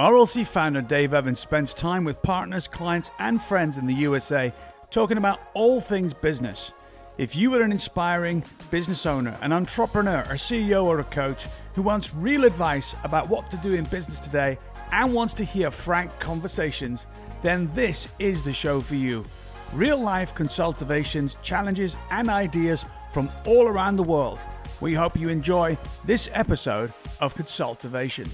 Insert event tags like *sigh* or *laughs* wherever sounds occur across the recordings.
RLC founder Dave Evans spends time with partners, clients, and friends in the USA talking about all things business. If you are an inspiring business owner, an entrepreneur, a CEO, or a coach who wants real advice about what to do in business today and wants to hear frank conversations, then this is the show for you. Real life consultations, challenges, and ideas from all around the world. We hope you enjoy this episode of Consultivation.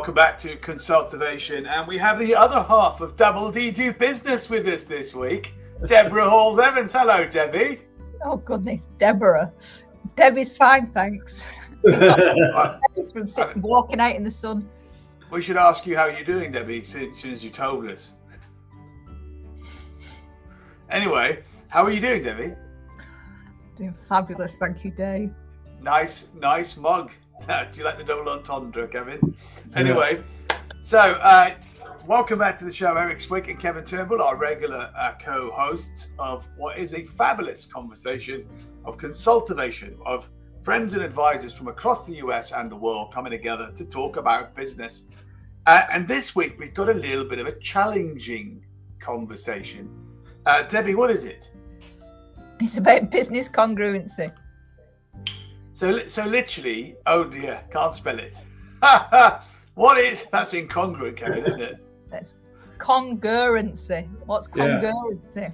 Welcome back to Consultivation, and we have the other half of Double D Do Business with us this week, *laughs* Deborah Halls Evans. Hello, Debbie. Oh goodness, Deborah. Debbie's fine, thanks. *laughs* Debbie's from sitting, walking out in the sun. We should ask you how you're doing, Debbie, since, since you told us. Anyway, how are you doing, Debbie? Doing fabulous, thank you, Dave. Nice, nice mug. *laughs* Do you like the double entendre, Kevin? Anyway, so uh, welcome back to the show, Eric Swick and Kevin Turnbull, our regular uh, co-hosts of what is a fabulous conversation of consultivation of friends and advisors from across the US and the world coming together to talk about business. Uh, and this week we've got a little bit of a challenging conversation. Uh, Debbie, what is it? It's about business congruency. So, so literally, oh dear, can't spell it. *laughs* what is that's incongruent, Kevin, isn't it? That's congruency. What's congruency? Yeah.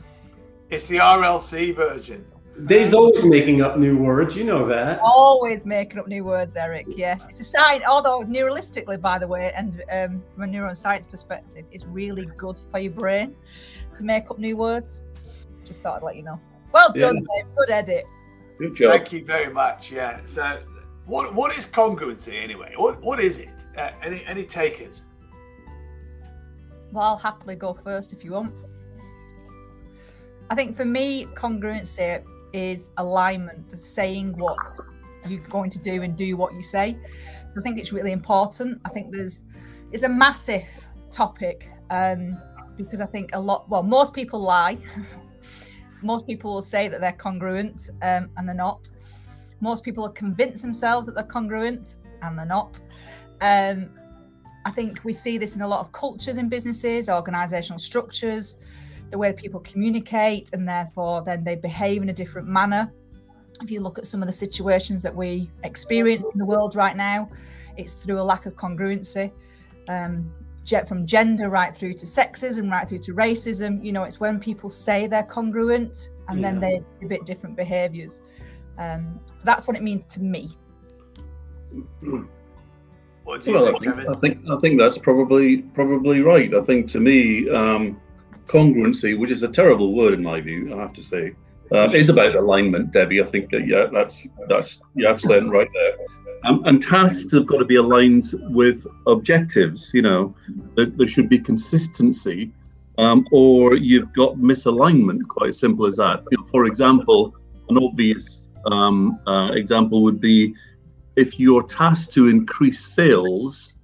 It's the RLC version. Dave's always making up new words. You know that. Always making up new words, Eric. Yes, it's a sign. Although neuralistically, by the way, and um, from a neuroscience perspective, it's really good for your brain to make up new words. Just thought I'd let you know. Well done, yeah. Dave. Good edit. Good job. Thank you very much. Yeah. So, what what is congruency anyway? What what is it? Uh, any any takers? Well, I'll happily go first if you want. I think for me, congruency is alignment, saying what you're going to do and do what you say. So I think it's really important. I think there's it's a massive topic um, because I think a lot. Well, most people lie. *laughs* Most people will say that they're congruent um, and they're not. Most people will convince themselves that they're congruent and they're not. Um, I think we see this in a lot of cultures in businesses, organizational structures, the way people communicate, and therefore then they behave in a different manner. If you look at some of the situations that we experience in the world right now, it's through a lack of congruency. Um, from gender right through to sexism, right through to racism. You know, it's when people say they're congruent and yeah. then they exhibit different behaviors. Um, so that's what it means to me. What do you well, think, I think, I think, I think that's probably probably right. I think to me, um, congruency, which is a terrible word in my view, I have to say, uh, is about alignment. Debbie, I think that, yeah, that's that's you're absolutely right there. Um, and tasks have got to be aligned with objectives. You know, there, there should be consistency, um, or you've got misalignment. Quite simple as that. You know, for example, an obvious um, uh, example would be if you're tasked to increase sales,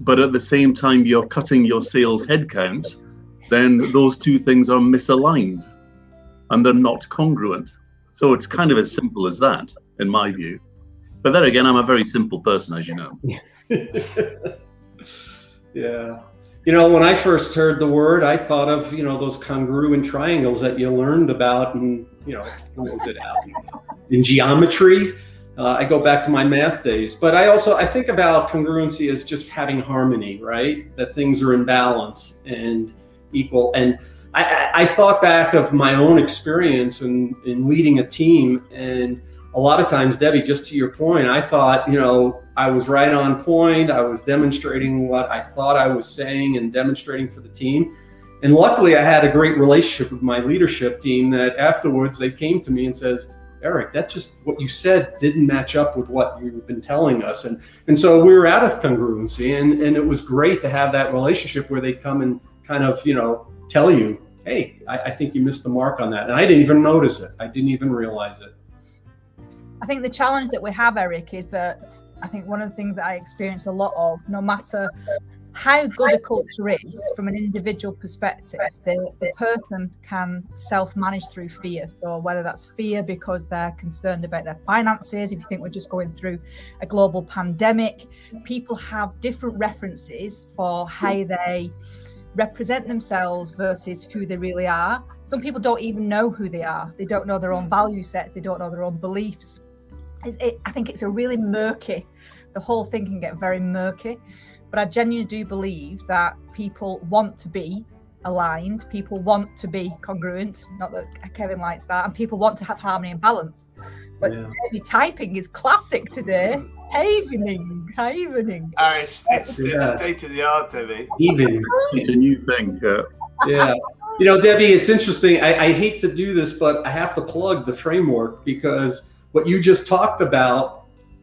but at the same time you're cutting your sales headcount, then those two things are misaligned, and they're not congruent. So it's kind of as simple as that, in my view. But then again, I'm a very simple person, as you know. *laughs* yeah. You know, when I first heard the word, I thought of, you know, those congruent triangles that you learned about and, you know, what was it out in geometry. Uh, I go back to my math days, but I also I think about congruency as just having harmony, right? That things are in balance and equal. And I, I thought back of my own experience in, in leading a team, and a lot of times, Debbie, just to your point, I thought, you know, I was right on point. I was demonstrating what I thought I was saying and demonstrating for the team. And luckily, I had a great relationship with my leadership team that afterwards they came to me and says, Eric, that just what you said didn't match up with what you've been telling us. And and so we were out of congruency. And, and it was great to have that relationship where they come and kind of, you know, tell you, hey, I, I think you missed the mark on that. And I didn't even notice it. I didn't even realize it. I think the challenge that we have, Eric, is that I think one of the things that I experience a lot of, no matter how good a culture is from an individual perspective. The, the person can self manage through fear. So, whether that's fear because they're concerned about their finances, if you think we're just going through a global pandemic, people have different references for how they represent themselves versus who they really are. Some people don't even know who they are, they don't know their own hmm. value sets, they don't know their own beliefs. It, I think it's a really murky, the whole thing can get very murky. But I genuinely do believe that people want to be aligned, people want to be congruent, not that Kevin likes that, and people want to have harmony and balance. But yeah. typing is classic today. Hmm. Havening, havening. Oh, it's, it's yeah. state of the art, Debbie. Even. It's a new thing. Yeah. yeah. You know, Debbie, it's interesting. I, I hate to do this, but I have to plug the framework because what you just talked about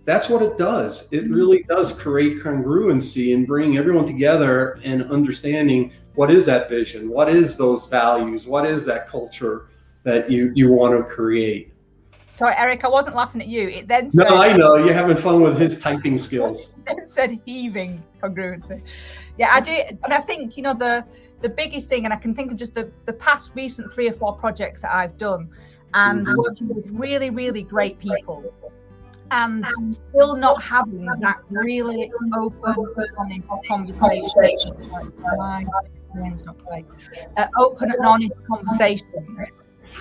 that's what it does. It mm-hmm. really does create congruency and bring everyone together and understanding what is that vision, what is those values, what is that culture that you you want to create. Sorry, Eric, I wasn't laughing at you. It then said, No, I know you're having fun with his typing skills. *laughs* it said heaving congruency. Yeah, I do, and I think you know the the biggest thing, and I can think of just the the past recent three or four projects that I've done, and mm-hmm. working with really really great people and still not having that really open, honest conversation. Uh, open and honest conversations.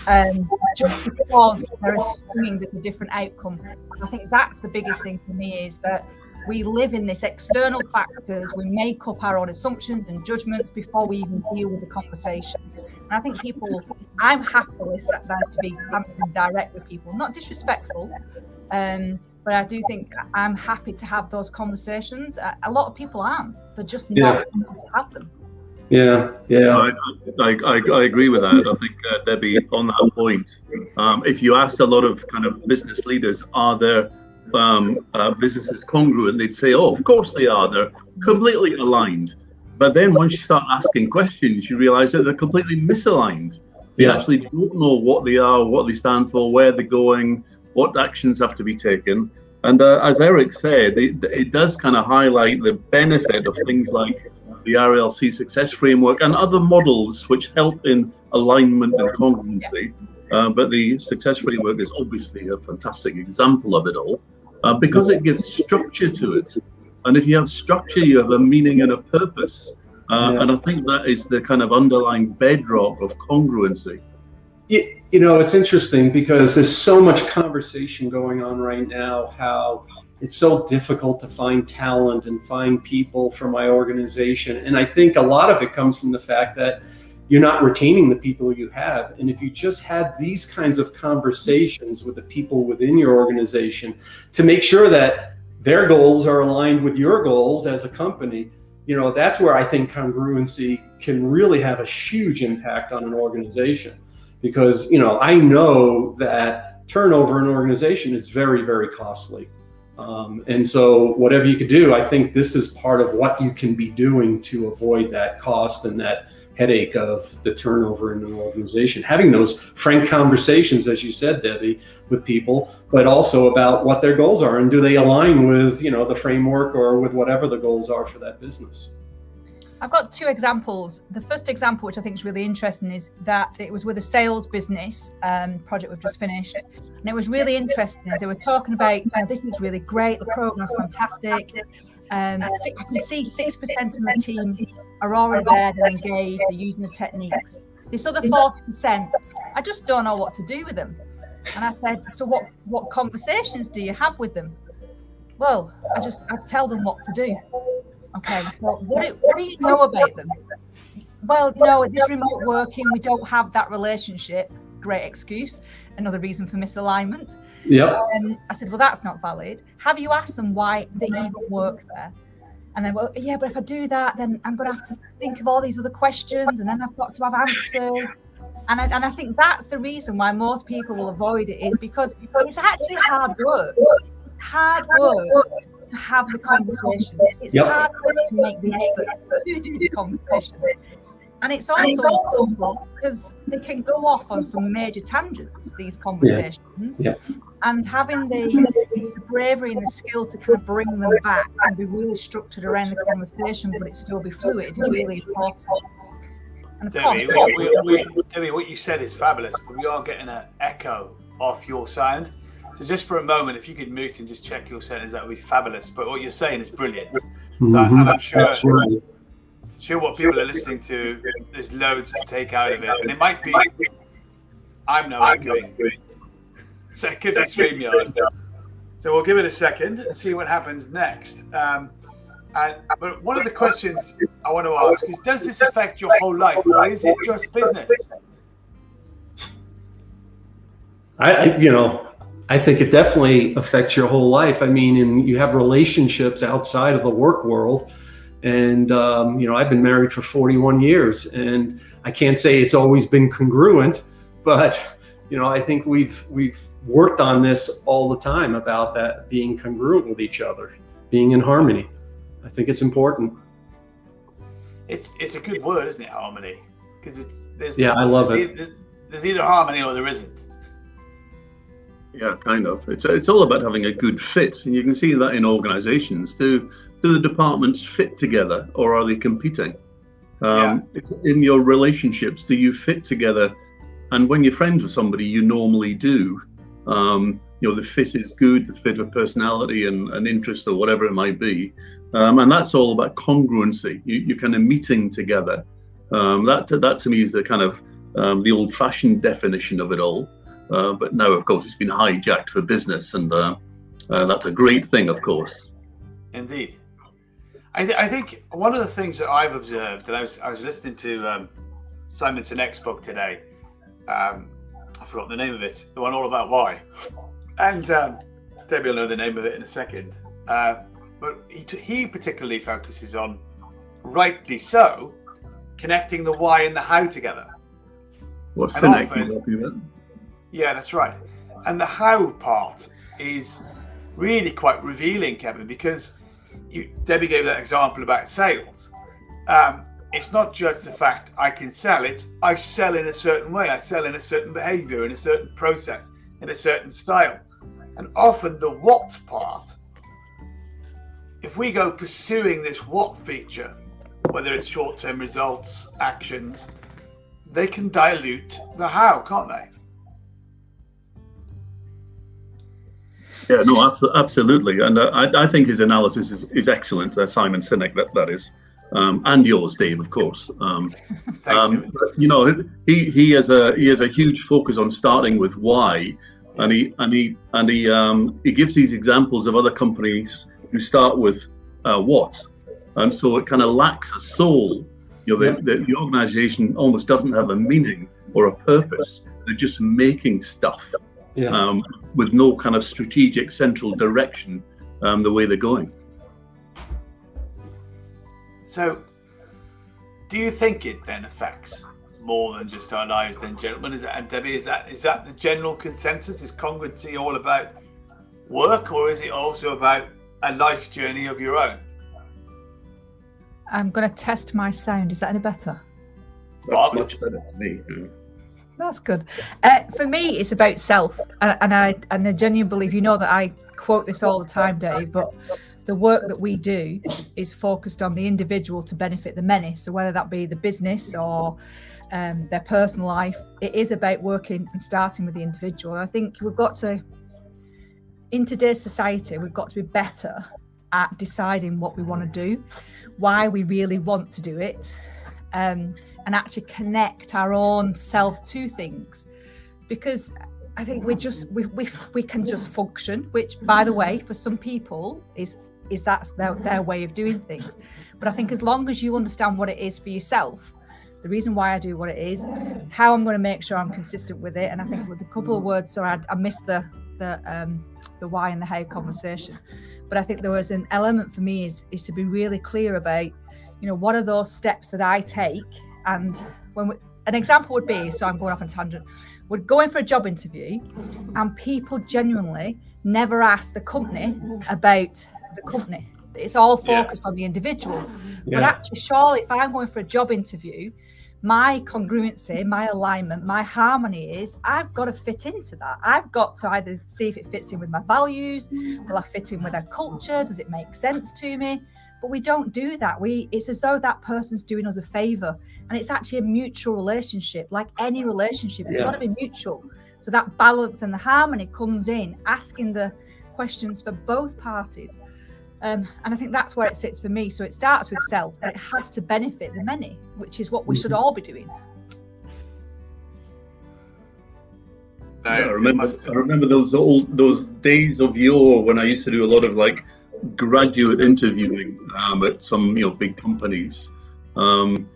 Um, just because they're assuming there's a different outcome. I think that's the biggest thing for me is that we live in this external factors. We make up our own assumptions and judgments before we even deal with the conversation. And I think people, I'm happily sat there to be candid and direct with people, not disrespectful, um, but I do think I'm happy to have those conversations. A lot of people aren't. They're just not yeah. to have them. Yeah, yeah. I, I, I, I, agree with that. I think, uh, Debbie, on that point, um, if you asked a lot of kind of business leaders, are their um, uh, businesses congruent, they'd say, oh, of course they are. They're completely aligned. But then once you start asking questions, you realize that they're completely misaligned. They yeah. actually don't know what they are, what they stand for, where they're going, what actions have to be taken. And uh, as Eric said, it, it does kind of highlight the benefit of things like the RLC success framework and other models which help in alignment and congruency. Uh, but the success framework is obviously a fantastic example of it all uh, because it gives structure to it. And if you have structure, you have a meaning and a purpose. Uh, yeah. And I think that is the kind of underlying bedrock of congruency. It, you know, it's interesting because there's so much conversation going on right now how it's so difficult to find talent and find people for my organization. And I think a lot of it comes from the fact that you're not retaining the people you have. And if you just had these kinds of conversations with the people within your organization to make sure that their goals are aligned with your goals as a company, you know, that's where I think congruency can really have a huge impact on an organization because you know I know that turnover in an organization is very very costly. Um, and so whatever you could do, I think this is part of what you can be doing to avoid that cost and that headache of the turnover in an organization. Having those frank conversations, as you said, Debbie, with people, but also about what their goals are and do they align with you know the framework or with whatever the goals are for that business. I've got two examples. The first example, which I think is really interesting, is that it was with a sales business um, project we've just finished. And it was really interesting. They were talking about, you know, this is really great, the program's fantastic. Um, I can see 6% of my team are already there, they're engaged, they're using the techniques. This other 40%, I just don't know what to do with them. And I said, so what, what conversations do you have with them? Well, I just I tell them what to do. Okay, so what do, what do you know about them? Well, you know, this remote working, we don't have that relationship. Great excuse. Another reason for misalignment. Yeah. And um, I said, well, that's not valid. Have you asked them why they even work there? And then, well, yeah, but if I do that, then I'm going to have to think of all these other questions, and then I've got to have answers. And I, and I think that's the reason why most people will avoid it is because it's actually hard work. It's hard work to have the conversation. It's yep. hard work to make the effort to do the conversation. And it's also because they can go off on some major tangents, these conversations. Yeah. yeah. And having the, the, bravery and the skill to kind of bring them back and be really structured around the conversation, but it still be fluid is really important. And of Debbie, course, we, we, we, Debbie, what you said is fabulous, but we are getting an echo off your sound. So just for a moment, if you could mute and just check your settings, that would be fabulous. But what you're saying is brilliant. So mm-hmm. and I'm sure. Absolutely sure what people are listening to, there's loads to take out of it. And it might be, I'm no echoing. Second StreamYard. So we'll give it a second and see what happens next. Um, and, but one of the questions I want to ask is Does this affect your whole life or is it just business? I, I you know, I think it definitely affects your whole life. I mean, and you have relationships outside of the work world and, um, you know, I've been married for 41 years and I can't say it's always been congruent, but, you know, I think we've, we've worked on this all the time about that being congruent with each other, being in harmony. I think it's important. It's, it's a good word, isn't it? Harmony. Because it's, there's, yeah, I love it. Either, there's either harmony or there isn't. Yeah, kind of. It's it's all about having a good fit, and you can see that in organisations too do the departments fit together or are they competing? Um, yeah. In your relationships, do you fit together? And when you're friends with somebody, you normally do. Um, you know, the fit is good, the fit of personality and, and interest or whatever it might be. Um, and that's all about congruency. You, you're kind of meeting together. Um, that, that to me is the kind of um, the old fashioned definition of it all. Uh, but now, of course, it's been hijacked for business. And uh, uh, that's a great thing, of course. Indeed. I, th- I, think one of the things that I've observed, and I was I was listening to um, Simon Sinek's book today. Um, I forgot the name of it, the one all about why, and um, Debbie will know the name of it in a second. Uh, but he, t- he particularly focuses on, rightly so, connecting the why and the how together. What's and Sinek? Yeah, that's right. And the how part is really quite revealing, Kevin, because you, Debbie gave that example about sales. Um, it's not just the fact I can sell it, I sell in a certain way, I sell in a certain behavior, in a certain process, in a certain style. And often the what part, if we go pursuing this what feature, whether it's short term results, actions, they can dilute the how, can't they? Yeah, no, absolutely, and uh, I, I, think his analysis is, is excellent. Uh, Simon Sinek, that that is, um, and yours, Dave, of course. Um, *laughs* um, but, you know, he he has a he has a huge focus on starting with why, and he and he and he um, he gives these examples of other companies who start with uh, what, and so it kind of lacks a soul. You know, the, the, the organization almost doesn't have a meaning or a purpose. They're just making stuff yeah. um, with no kind of strategic central direction um, the way they're going. So, do you think it then affects more than just our lives, then, gentlemen? Is that, and Debbie, is that is that the general consensus? Is congruency all about work, or is it also about a life journey of your own? I'm going to test my sound. Is that any better? That's much better for me. That's good. Uh, for me, it's about self, and I and I genuinely believe you know that I quote this all the time, Dave. But the work that we do is focused on the individual to benefit the many. So whether that be the business or um, their personal life, it is about working and starting with the individual. And I think we've got to, in today's society, we've got to be better at deciding what we want to do, why we really want to do it. Um, and actually connect our own self to things. Because I think we just we, we we can just function, which by the way, for some people is is that's their, their way of doing things. But I think as long as you understand what it is for yourself, the reason why I do what it is, how I'm going to make sure I'm consistent with it, and I think with a couple of words, sorry, I, I missed the the um the why and the how conversation, but I think there was an element for me is is to be really clear about, you know, what are those steps that I take and when we, an example would be so i'm going off on a tangent we're going for a job interview and people genuinely never ask the company about the company it's all focused yeah. on the individual yeah. but actually surely if i'm going for a job interview my congruency, my alignment, my harmony is I've got to fit into that. I've got to either see if it fits in with my values, will I fit in with their culture? Does it make sense to me? But we don't do that. We it's as though that person's doing us a favor. And it's actually a mutual relationship, like any relationship. It's yeah. got to be mutual. So that balance and the harmony comes in, asking the questions for both parties. Um, and I think that's where it sits for me. So it starts with self, but it has to benefit the many, which is what we should mm-hmm. all be doing. I remember, I remember those old those days of yore when I used to do a lot of like graduate interviewing um, at some you know big companies, um,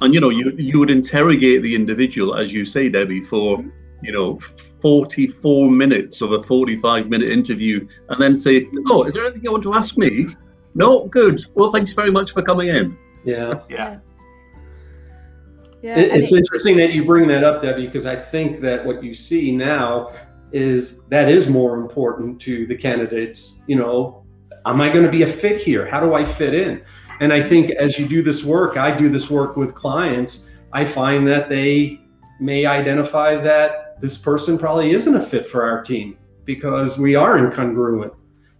and you know you you would interrogate the individual as you say, Debbie, for you know 44 minutes of a 45 minute interview, and then say, "Oh, is there anything you want to ask me?" No, good. Well, thanks very much for coming in. Yeah, *laughs* yeah. Yeah, it's interesting that you bring that up, Debbie, because I think that what you see now is that is more important to the candidates. You know, am I going to be a fit here? How do I fit in? And I think as you do this work, I do this work with clients, I find that they may identify that this person probably isn't a fit for our team because we are incongruent.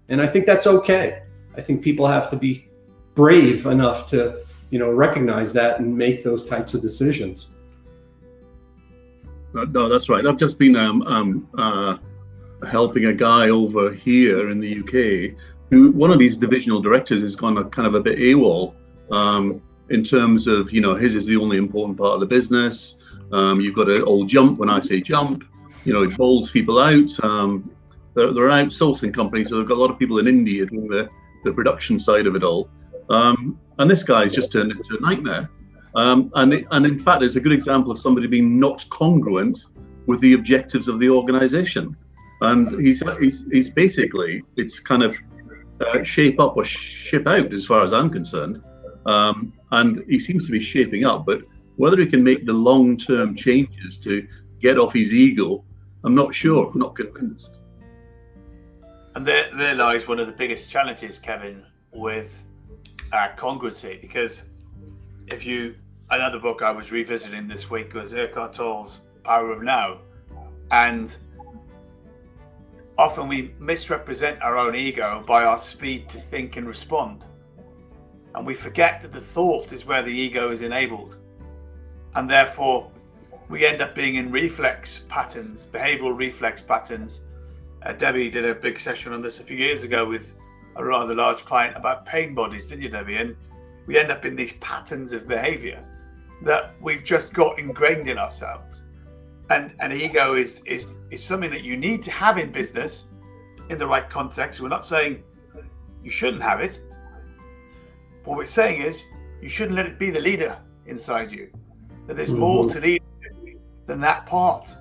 And I think that's okay. I think people have to be brave enough to, you know, recognize that and make those types of decisions. No, that's right. I've just been um, um, uh, helping a guy over here in the UK who one of these divisional directors has gone a, kind of a bit AWOL um, in terms of you know his is the only important part of the business. Um, you've got to all jump when I say jump. You know, it bowls people out. Um, they're, they're an outsourcing company, so they've got a lot of people in India doing the, the production side of it all. Um, and this guy's just turned into a nightmare. Um, and, it, and in fact, it's a good example of somebody being not congruent with the objectives of the organization. And he's, he's, he's basically, it's kind of uh, shape up or ship out, as far as I'm concerned. Um, and he seems to be shaping up, but whether he can make the long term changes to get off his ego, I'm not sure. I'm not convinced. And there, there lies one of the biggest challenges, Kevin, with uh, congruency. Because if you, another book I was revisiting this week was Eckhart Tolle's Power of Now. And Often we misrepresent our own ego by our speed to think and respond. And we forget that the thought is where the ego is enabled. And therefore, we end up being in reflex patterns, behavioral reflex patterns. Uh, Debbie did a big session on this a few years ago with a rather large client about pain bodies, didn't you, Debbie? And we end up in these patterns of behavior that we've just got ingrained in ourselves and and ego is is is something that you need to have in business in the right context. We're not saying you shouldn't have it. What we're saying is you shouldn't let it be the leader inside you. That there's mm-hmm. more to lead than that part.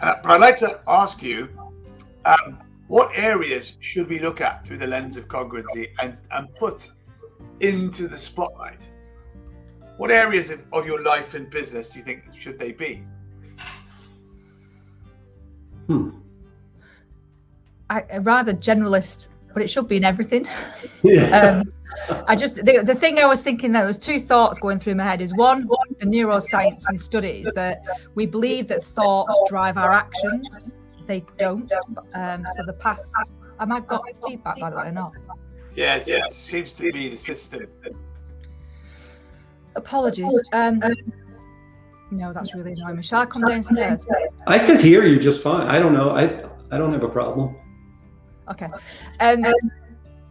Uh, but I'd like to ask you, um, what areas should we look at through the lens of congruency and, and put into the spotlight? What areas of, of your life and business do you think should they be? Hmm. I, a rather generalist, but it should be in everything. *laughs* *laughs* Yeah. um, I just the, the thing I was thinking there was two thoughts going through my head is one the neuroscience and studies that we believe that thoughts drive our actions. They don't. Um, so the past. I might got feedback by the way or not. Yeah, it, it seems to be the system. Apologies. Um, no, that's really annoying me. Shall I come downstairs? I could hear you just fine. I don't know. I I don't have a problem. Okay. Um,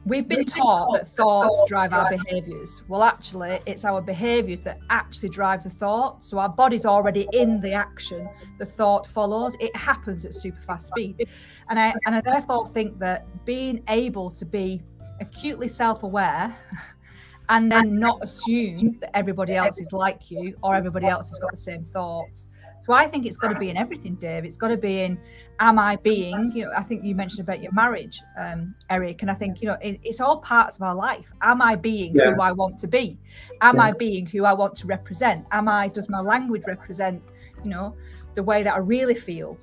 we've been taught that thoughts drive our behaviors. Well, actually, it's our behaviors that actually drive the thought. So our body's already in the action. The thought follows. It happens at super fast speed. And I and I therefore think that being able to be acutely self-aware and then not assume that everybody else is like you or everybody else has got the same thoughts. So I think it's got to be in everything, Dave. It's got to be in, am I being, you know, I think you mentioned about your marriage, um, Eric, and I think, you know, it, it's all parts of our life. Am I being yeah. who I want to be? Am yeah. I being who I want to represent? Am I, does my language represent, you know, the way that I really feel?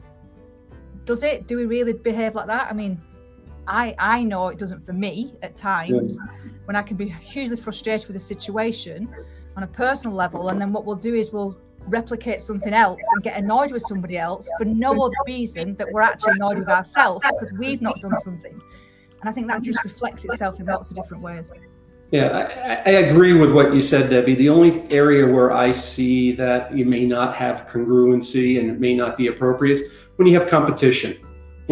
Does it? Do we really behave like that? I mean, I I know it doesn't for me at times yeah. when I can be hugely frustrated with a situation on a personal level, and then what we'll do is we'll replicate something else and get annoyed with somebody else for no other reason that we're actually annoyed with ourselves because we've not done something. And I think that just reflects itself in lots of different ways. Yeah, I, I, agree with what you said, Debbie. The only area where I see that you may not have congruency and it may not be appropriate is when you have competition.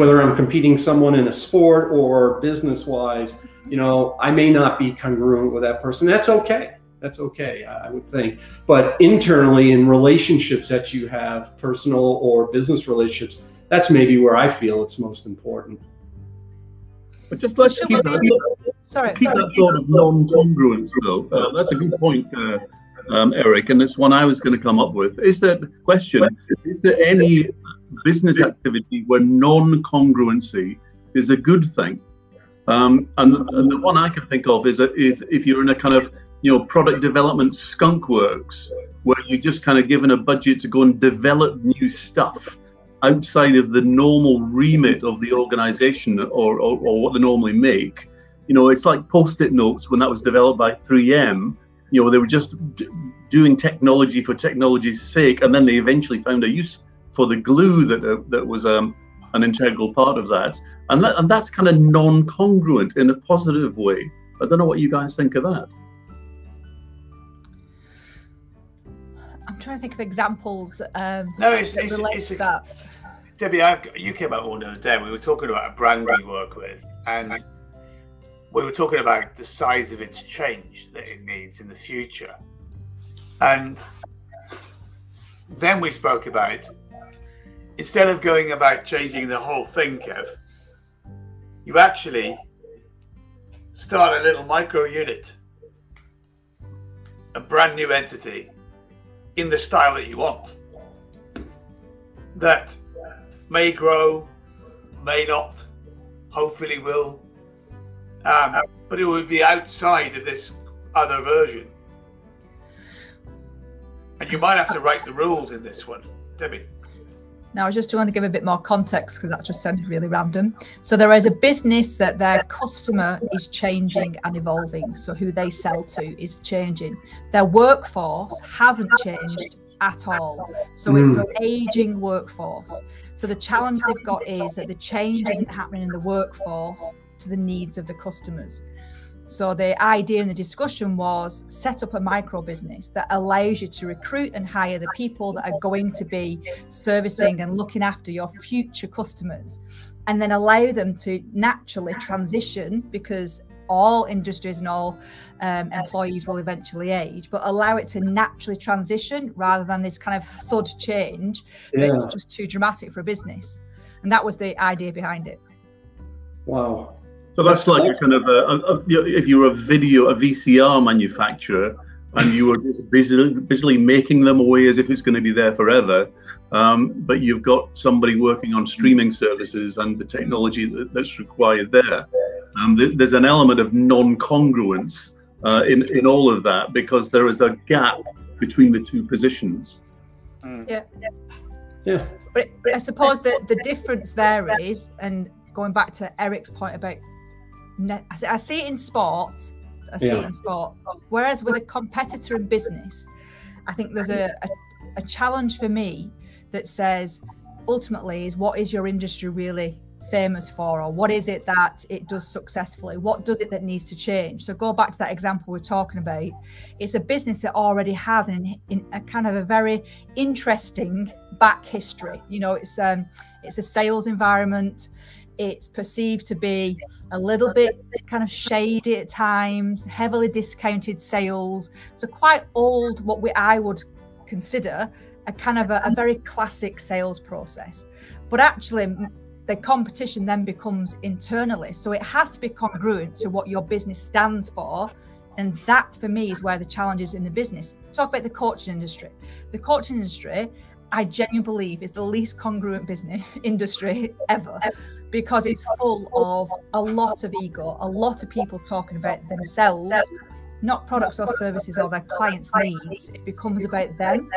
Whether I'm competing someone in a sport or business wise, you know, I may not be congruent with that person. That's okay. That's okay, I would think. But internally, in relationships that you have, personal or business relationships, that's maybe where I feel it's most important. But just let's keep, that, Sorry. keep that sort of non-congruence, though. Uh, that's a good point, uh, um, Eric, and it's one I was going to come up with. Is that question? Is there any business activity where non-congruency is a good thing? Um, and, and, the one I can think of is that if, if you're in a kind of you know product development skunk works where you're just kind of given a budget to go and develop new stuff outside of the normal remit of the organization or, or, or what they normally make. You know, it's like post-it notes when that was developed by 3M. You know, they were just d- doing technology for technology's sake, and then they eventually found a use for the glue that uh, that was um, an integral part of that. And that, and that's kind of non-congruent in a positive way. I don't know what you guys think of that. I'm trying to think of examples. Um, no, it's, it's, it's, that. Debbie, I've got, you came up one the other day. We were talking about a brand we work with, and we were talking about the size of its change that it needs in the future. And then we spoke about instead of going about changing the whole thing, Kev, you actually start a little micro unit, a brand new entity in the style that you want. That may grow, may not, hopefully will. Um, but it would be outside of this other version. And you might have to write the rules in this one, Debbie. Now, I was just trying to give a bit more context because that just sounded really random. So, there is a business that their customer is changing and evolving. So, who they sell to is changing. Their workforce hasn't changed at all. So, it's hmm. an aging workforce. So the challenge they've got is that the change isn't happening in the workforce to the needs of the customers. So the idea in the discussion was set up a micro business that allows you to recruit and hire the people that are going to be servicing and looking after your future customers and then allow them to naturally transition because all industries and all um, employees will eventually age, but allow it to naturally transition rather than this kind of thud change yeah. that's just too dramatic for a business. And that was the idea behind it. Wow. So that's like a kind of a, a, a, if you're a video, a VCR manufacturer, and you are just busily, busily making them away as if it's going to be there forever. Um, but you've got somebody working on streaming services and the technology that, that's required there. Um, th- there's an element of non-congruence uh, in in all of that because there is a gap between the two positions. Mm. Yeah. Yeah. But, but I suppose that the difference there is, and going back to Eric's point about, I see it in sport. I see yeah. it in sport. Whereas with a competitor in business, I think there's a, a, a challenge for me that says ultimately is what is your industry really famous for or what is it that it does successfully what does it that needs to change so go back to that example we're talking about it's a business that already has an, in a kind of a very interesting back history you know it's um it's a sales environment it's perceived to be a little bit kind of shady at times heavily discounted sales so quite old what we i would consider a kind of a, a very classic sales process but actually the competition then becomes internally. So it has to be congruent to what your business stands for. And that for me is where the challenge is in the business. Talk about the coaching industry. The coaching industry, I genuinely believe, is the least congruent business *laughs* industry ever because it's full of a lot of ego, a lot of people talking about themselves, not products or services or their clients' needs. It becomes about them.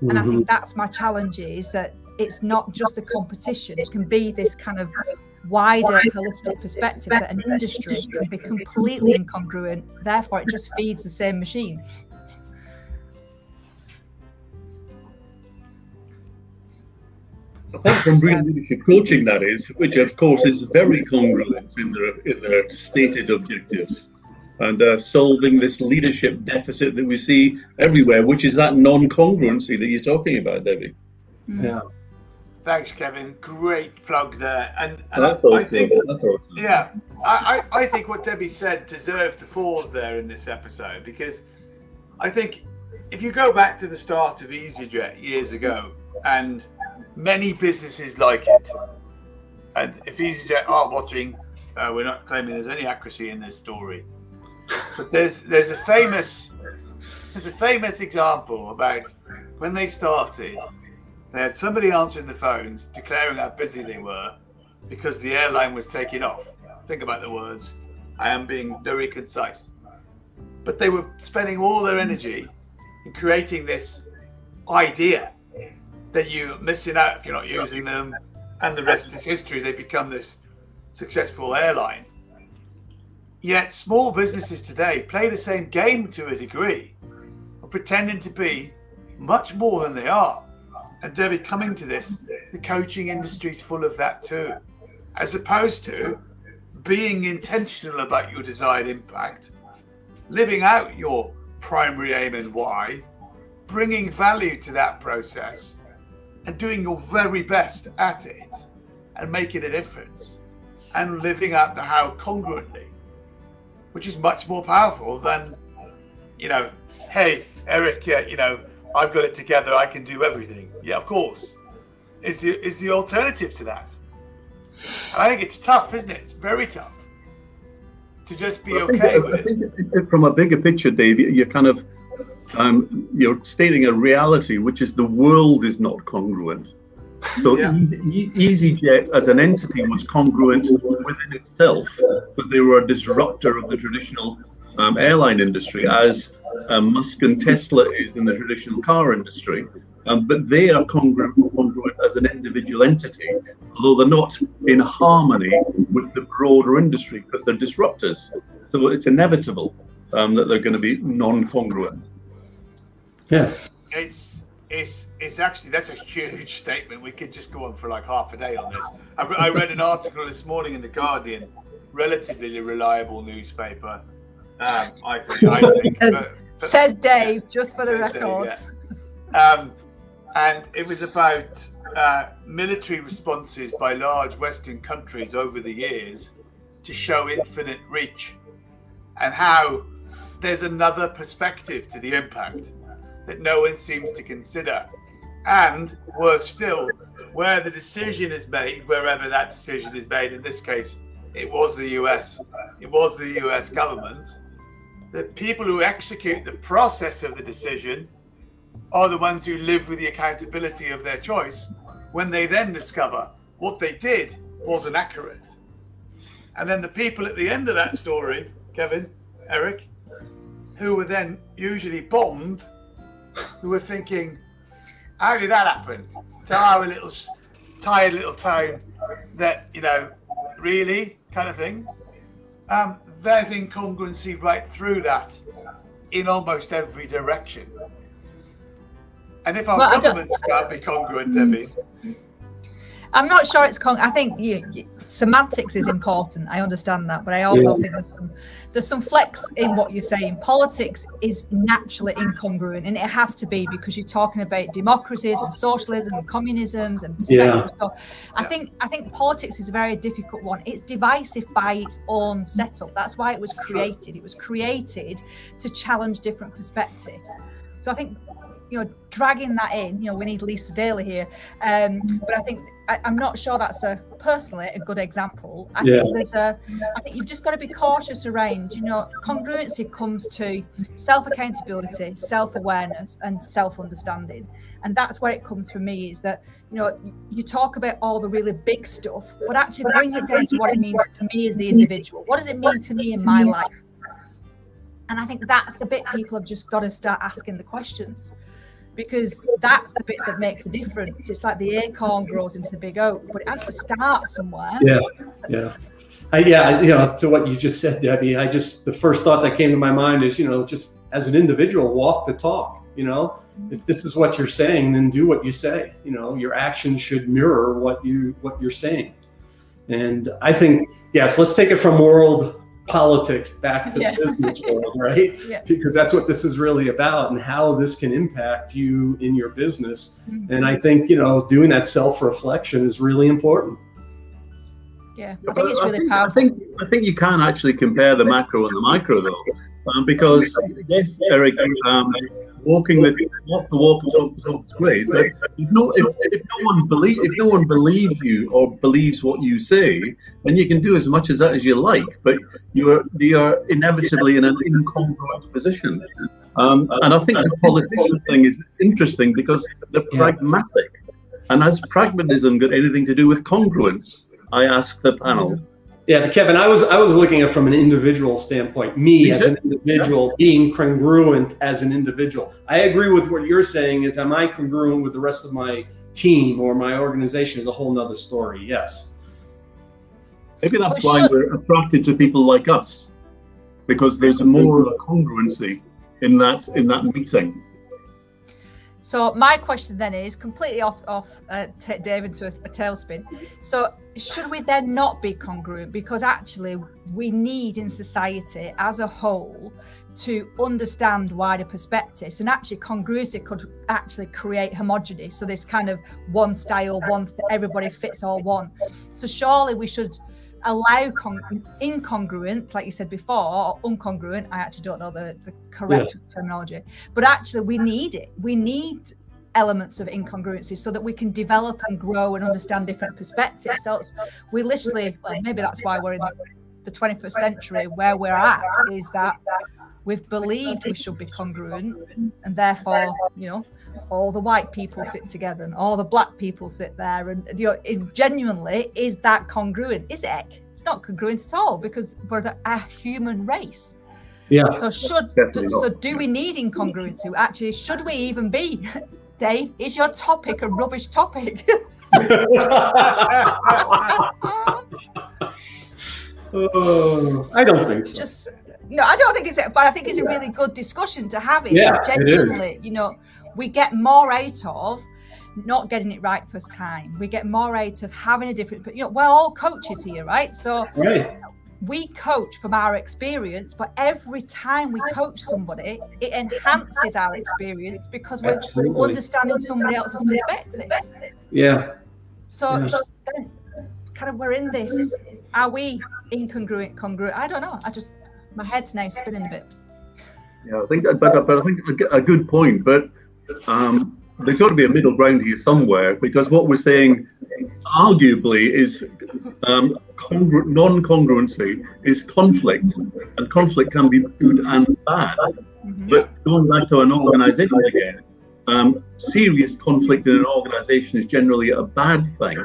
And I think mm-hmm. that's my challenge is that it's not just a competition. It can be this kind of wider holistic perspective that an industry can be completely incongruent. Therefore, it just feeds the same machine. Apart from real leadership coaching, that is, which of course is very congruent in their in their stated objectives, and uh, solving this leadership deficit that we see everywhere, which is that non-congruency that you're talking about, Debbie. Yeah. Thanks, Kevin. Great plug there. And, and I, I, thought I think, so. I yeah, I, I, I think what Debbie said deserved the pause there in this episode because I think if you go back to the start of EasyJet years ago, and many businesses like it, and if EasyJet are watching, uh, we're not claiming there's any accuracy in this story, but there's there's a famous there's a famous example about when they started. They had somebody answering the phones declaring how busy they were because the airline was taking off. Think about the words. I am being very concise. But they were spending all their energy in creating this idea that you're missing out if you're not using them, and the rest is history. They become this successful airline. Yet small businesses today play the same game to a degree, of pretending to be much more than they are. And Debbie, coming to this, the coaching industry is full of that too, as opposed to being intentional about your desired impact, living out your primary aim and why, bringing value to that process, and doing your very best at it and making a difference and living out the how congruently, which is much more powerful than, you know, hey, Eric, yeah, you know, I've got it together, I can do everything. Yeah, of course. Is the is the alternative to that. And I think it's tough, isn't it? It's very tough to just be I think, okay I think it- it- from a bigger picture, Dave, you're kind of um, you're stating a reality, which is the world is not congruent. So Yeah. Easy, EasyJet as an entity was congruent within itself because they were a disruptor of the traditional um, airline industry, as um, Musk and Tesla is in the traditional car industry. Um, but they are congruent, congruent as an individual entity, although they're not in harmony with the broader industry because they're disruptors. So it's inevitable um, that they're going to be non-congruent. Yeah. It's it's it's actually that's a huge statement. We could just go on for like half a day on this. I, I read an article this morning in the Guardian, relatively reliable newspaper. Um, I think. I think. *laughs* But, but- Says Dave, just for the says Dave, record. yeah. Um, and it was about uh, military responses by large Western countries over the years to show infinite reach, and how there's another perspective to the impact that no one seems to consider. And worse still, where the decision is made, wherever that decision is made, in this case, it was the US, it was the US government, the people who execute the process of the decision are the ones who live with the accountability of their choice when they then discover what they did wasn't accurate. And then the people at the end of that story, Kevin, Eric, who were then usually bombed, who were thinking, how did that happen? To our little tired little town that, you know, really kind of thing. Um, there's incongruency right through that in almost every direction. And if our Well, governments can't be congruent, Debbie, I'm not sure it's con. I think you, you- semantics is important. I understand that, but I also Yeah. think there's some there's some flex in what you're saying. Politics is naturally incongruent, and it has to be because you're talking about democracies and socialism and communisms and Yeah. perspectives. So, I think I think politics is a very difficult one. It's divisive by its own setup. That's why it was created. It was created to challenge different perspectives. So I think you know dragging that in. You know, we need Lisa Daly here, um, but I think I, I'm not sure that's a personally a good example. I Yeah. think there's a. I think you've just got to be cautious around. You know, congruency comes to self accountability, self awareness, and self understanding, and that's where it comes for me. Is that you know you talk about all the really big stuff, but actually bring it down to what it means to me as the individual. What does it mean to me in my life? And I think that's the bit people have just got to start asking the questions because that's the bit that makes the difference. It's like the acorn grows into the big oak, but it has to start somewhere. Yeah. Yeah. I, yeah, you know, to what you just said, Debbie, I just the first thought that came to my mind is, you know, just as an individual, walk the talk. You know, mm-hmm. if this is what you're saying, then do what you say. You know, your actions should mirror what you what you're saying. And I think yes, let's take it from world politics back to yeah. the business *laughs* world, right? Yeah. Because that's what this is really about and how this can impact you in your business. Mm-hmm. And I think, you know, doing that self reflection is really important. Yeah, I think it's really I think, powerful. I think, I think you can actually compare the macro and the micro, though, um, because yes, Eric, um, walking the walk the walk and talk the talk is great, but if no if, if no one believe if no one believes you or believes what you say, then you can do as much as that as you like, but you are you are inevitably in an incongruent position. Um, and I think the politician thing is interesting because they're pragmatic. And has pragmatism got anything to do with congruence? I ask the panel. Yeah, but Kevin, I was I was looking at from an individual standpoint, me as an individual yeah. being congruent as an individual. I agree with what you're saying. Is am I congruent with the rest of my team or my organization? Is a whole nother story. Yes. Maybe that's why we're attracted to people like us, because there's more of a congruency in that in that meeting. So my question then is completely off off uh, t- David to a, a tailspin. So should we then not be congruent? Because actually, we need in society as a whole to understand wider perspectives, and actually, congruency could actually create homogeneity. So this kind of one style, one th- everybody fits all one. So surely we should allow con- incongruent, like you said before, or uncongruent. I actually don't know the, the correct yeah. terminology, but actually, we need it. We need elements of incongruency so that we can develop and grow and understand different perspectives. Else, we literally, well, maybe that's why we're in the 21st century where we're at, is that we've believed we should be congruent, and therefore, you know, all the white people sit together and all the black people sit there and you know it genuinely is that congruent is it? It's not congruent at all because we're the, a human race. Yeah. So should do, so do we need incongruency? Actually should we even be? *laughs* Dave is your topic a rubbish topic? *laughs* Oh, i don't think so. Just no, I don't think it's it, but I think it's a really good discussion to have. It. Yeah, genuinely, it is. you know, we get more out of not getting it right first time. We get more out of having a different, but you know, we're all coaches here, right? So right. we coach from our experience, but every time we coach somebody, it enhances our experience because we're Absolutely. understanding somebody else's perspective. Yeah. So, yeah. so then kind of we're in this. Are we incongruent, congruent? I don't know. I just my head's now spinning a bit. Yeah, I think, but, but I think a good point. But um, there's got to be a middle ground here somewhere because what we're saying, arguably, is um, congru- non-congruency is conflict, and conflict can be good and bad. Mm-hmm. But going back to an organisation again, um, serious conflict in an organisation is generally a bad thing.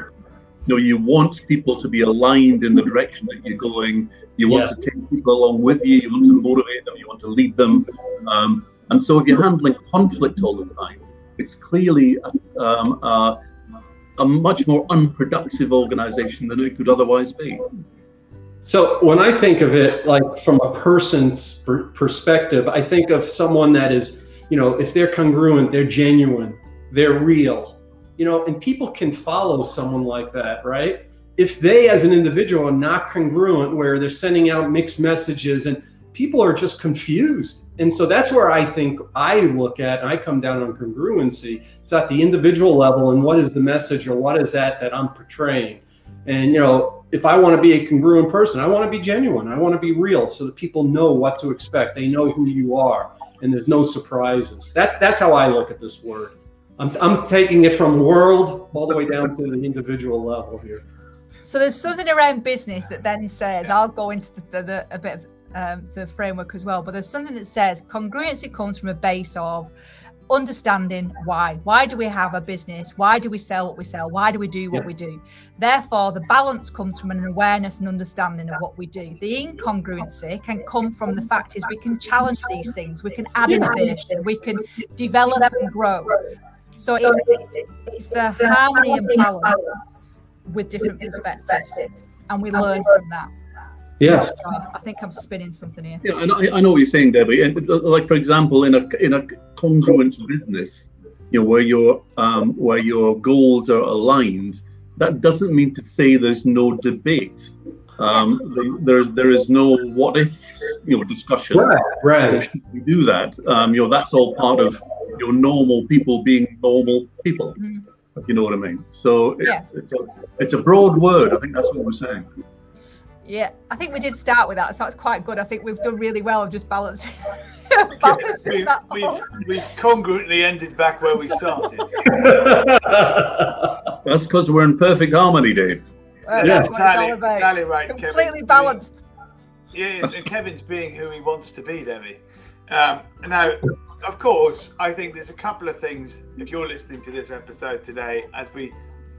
You know, you want people to be aligned in the direction that you're going. You want to take people along with you. You want to motivate them. You want to lead them. Um, and so, if you're handling conflict all the time, it's clearly a, um, a, a much more unproductive organization than it could otherwise be. So, when I think of it like from a person's per- perspective, I think of someone that is, you know, if they're congruent, they're genuine, they're real, you know, and people can follow someone like that, right? If they, as an individual, are not congruent, where they're sending out mixed messages and people are just confused. And so that's where I think I look at, and I come down on congruency. It's at the individual level, and what is the message, or what is that that I'm portraying? And you know, if I want to be a congruent person, I want to be genuine. I want to be real, so that people know what to expect. They know who you are, and there's no surprises. That's that's how I look at this word. I'm I'm taking it from world all the way down to the individual level here. So there's something around business that then says I'll go into the, the, the a bit of um, the framework as well. But there's something that says congruency comes from a base of understanding why. Why do we have a business? Why do we sell what we sell? Why do we do what yeah. we do? Therefore, the balance comes from an awareness and understanding of what we do. The incongruency can come from the fact is we can challenge these things, we can add innovation, we can develop and grow. So it, it's the harmony and balance with different perspectives, and we learn from that. Yes. I think I'm spinning something here. Yeah, I know, I know what you're saying, Debbie. And like for example, in a in a congruent business, you know, where your um, where your goals are aligned, that doesn't mean to say there's no debate. Um, the, there's there is no what if you know discussion. Right, right. We do that. Um, you know, that's all part of your normal people being normal people. Mhm. If you know what I mean. So it's, Yeah. it's a it's a broad word. I think that's what we're saying. Yeah, I think we did start with that, so that's quite good. I think we've done really well of just balancing, *laughs* balancing We've, that we've, we've congruently ended back where we started. *laughs* *laughs* That's because we're in perfect harmony, Dave. Uh, Yeah. That's what it's entirely, all about. entirely right, Kevin. Completely balanced. Yes, and Kevin's being who he wants to be, Debbie. Um, now, of course, I think there's a couple of things, if you're listening to this episode today, as we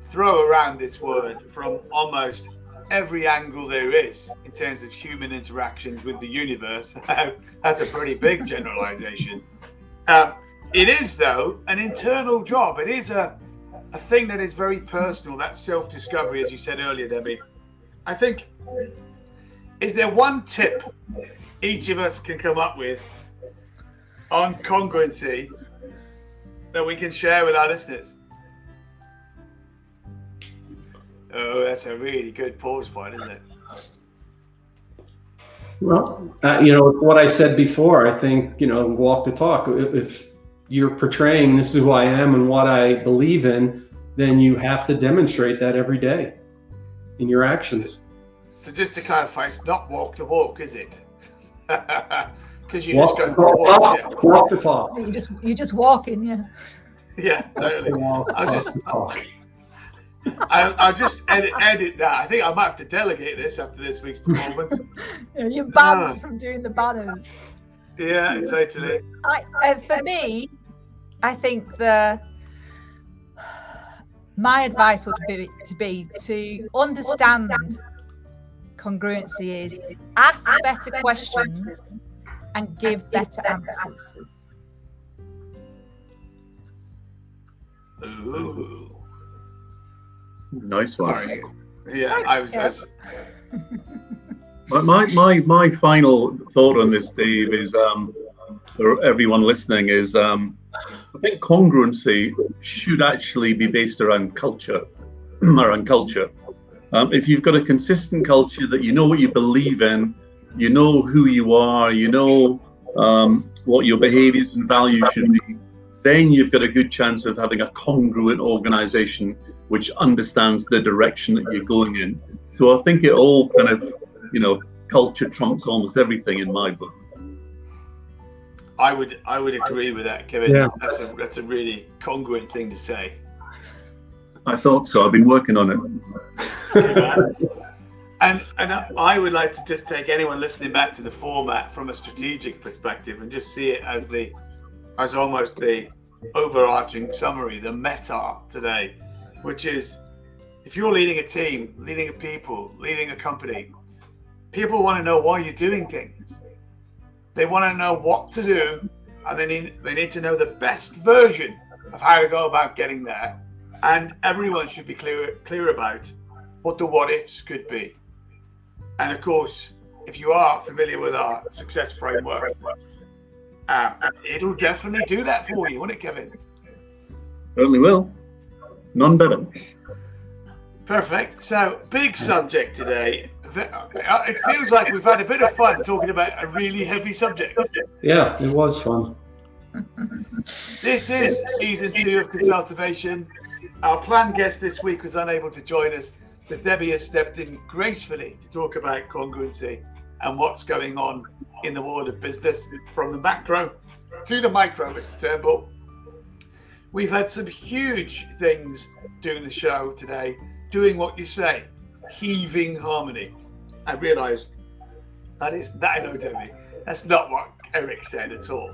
throw around this word from almost every angle there is in terms of human interactions with the universe. *laughs* That's a pretty big generalization. Um, it is, though, an internal job. It is a, a thing that is very personal, that self discovery, as you said earlier, Debbie. I think is there one tip each of us can come up with on congruency that we can share with our listeners? Oh, that's a really good pause point, isn't it? Well, uh, you know what I said before. I think you know, walk the talk. If if you're portraying this is who I am and what I believe in, then you have to demonstrate that every day in your actions. So just to clarify, it's not walk the walk, is it? *laughs* Because you Walk, just walk, go for a walk. walk, walk the talk. You just you just walking, yeah. Yeah, *laughs* yeah totally. Walk, I'll walk just- I'll, I'll just edit, edit that. I think I might have to delegate this after this week's performance. *laughs* You're banned Ah. from doing the banners. Yeah, totally. I, uh, for me, I think the my advice would be to be to understand congruency is ask better questions and give better answers. Ooh. Nice one. Sorry. Yeah, I was. I was *laughs* My, my my my final thought on this, Dave, is um, for everyone listening, is um, I think congruency should actually be based around culture, *clears throat* around culture. Um, if you've got a consistent culture that you know what you believe in, you know who you are, you know um, what your behaviors and values should be, then you've got a good chance of having a congruent organization which understands the direction that you're going in. So I think it all kind of, you know, culture trumps almost everything in my book. I would I would agree with that, Kevin. Yeah. That's a that's a really congruent thing to say. I thought so. I've been working on it. *laughs* and and I would like to just take anyone listening back to the format from a strategic perspective and just see it as the as almost the overarching summary, the meta today, which is if you're leading a team, leading a people, leading a company, people want to know why you're doing things. They want to know what to do, and they need they need to know the best version of how to go about getting there. And everyone should be clear clear about what the what ifs could be. And of course, if you are familiar with our success framework, um, it'll definitely do that for you, won't it, Kevin? Certainly will. None better. Perfect. So, big subject today. Uh, It feels like we've had a bit of fun talking about a really heavy subject. Yeah, it was fun. This is season two of Consultivation. Our planned guest this week was unable to join us, so Debbie has stepped in gracefully to talk about congruency and what's going on in the world of business from the macro to the micro, Mr. Turnbull. We've had some huge things during the show today, doing what you say, heaving harmony. I realise that is that I know, Debbie. That's not what Eric said at all.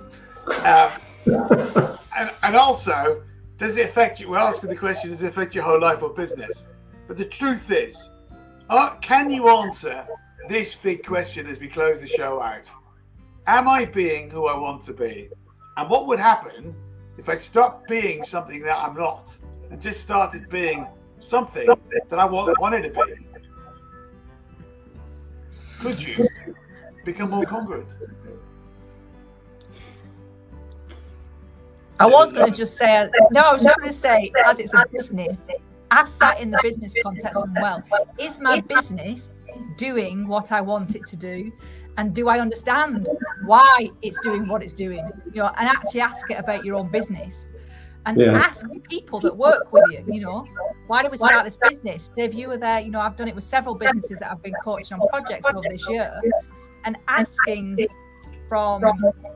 Um, *laughs* and, and also, does it affect you? We're asking the question: Does it affect your whole life or business? But the truth is, uh, can you answer this big question as we close the show out? Am I being who I want to be? And what would happen if I stopped being something that I'm not and just started being something that I want, wanted to be? Could you become more congruent? I was going to just say, no, I was just going to say, as it's a business, ask that in the business context as well. Is my business doing what I want it to do? And do I understand why it's doing what it's doing? You know, and actually ask it about your own business and yeah. ask people that work with you, you know, why did we start this business? If you were there, you know, I've done it with several businesses that I've been coaching on projects over this year and asking from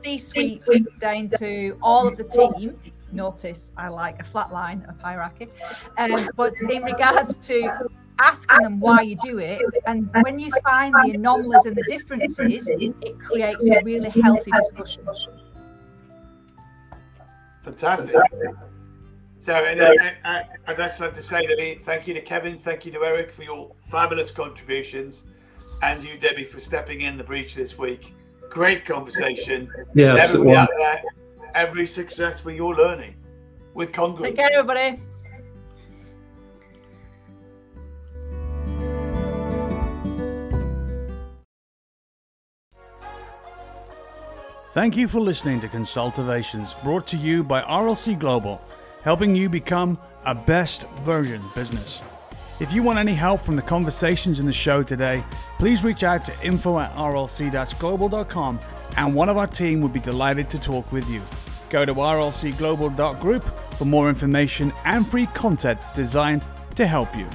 C-suite down to all of the team. Notice I like a flat line of hierarchy, um, but in regards to asking them why you do it, and when you find the anomalies and the differences, it creates a really healthy discussion. Fantastic. So, and, uh, uh, I'd just like to say to that thank you to Kevin, thank you to Eric for your fabulous contributions, and you, Debbie, for stepping in the breach this week. Great conversation. Yes, everybody out there, every success for your learning with congruence. Take care, everybody. Thank you for listening to Consultivations, brought to you by RLC Global, helping you become a best version business. If you want any help from the conversations in the show today, please reach out to info at rlc-global.com and one of our team would be delighted to talk with you. Go to rlcglobal.group for more information and free content designed to help you.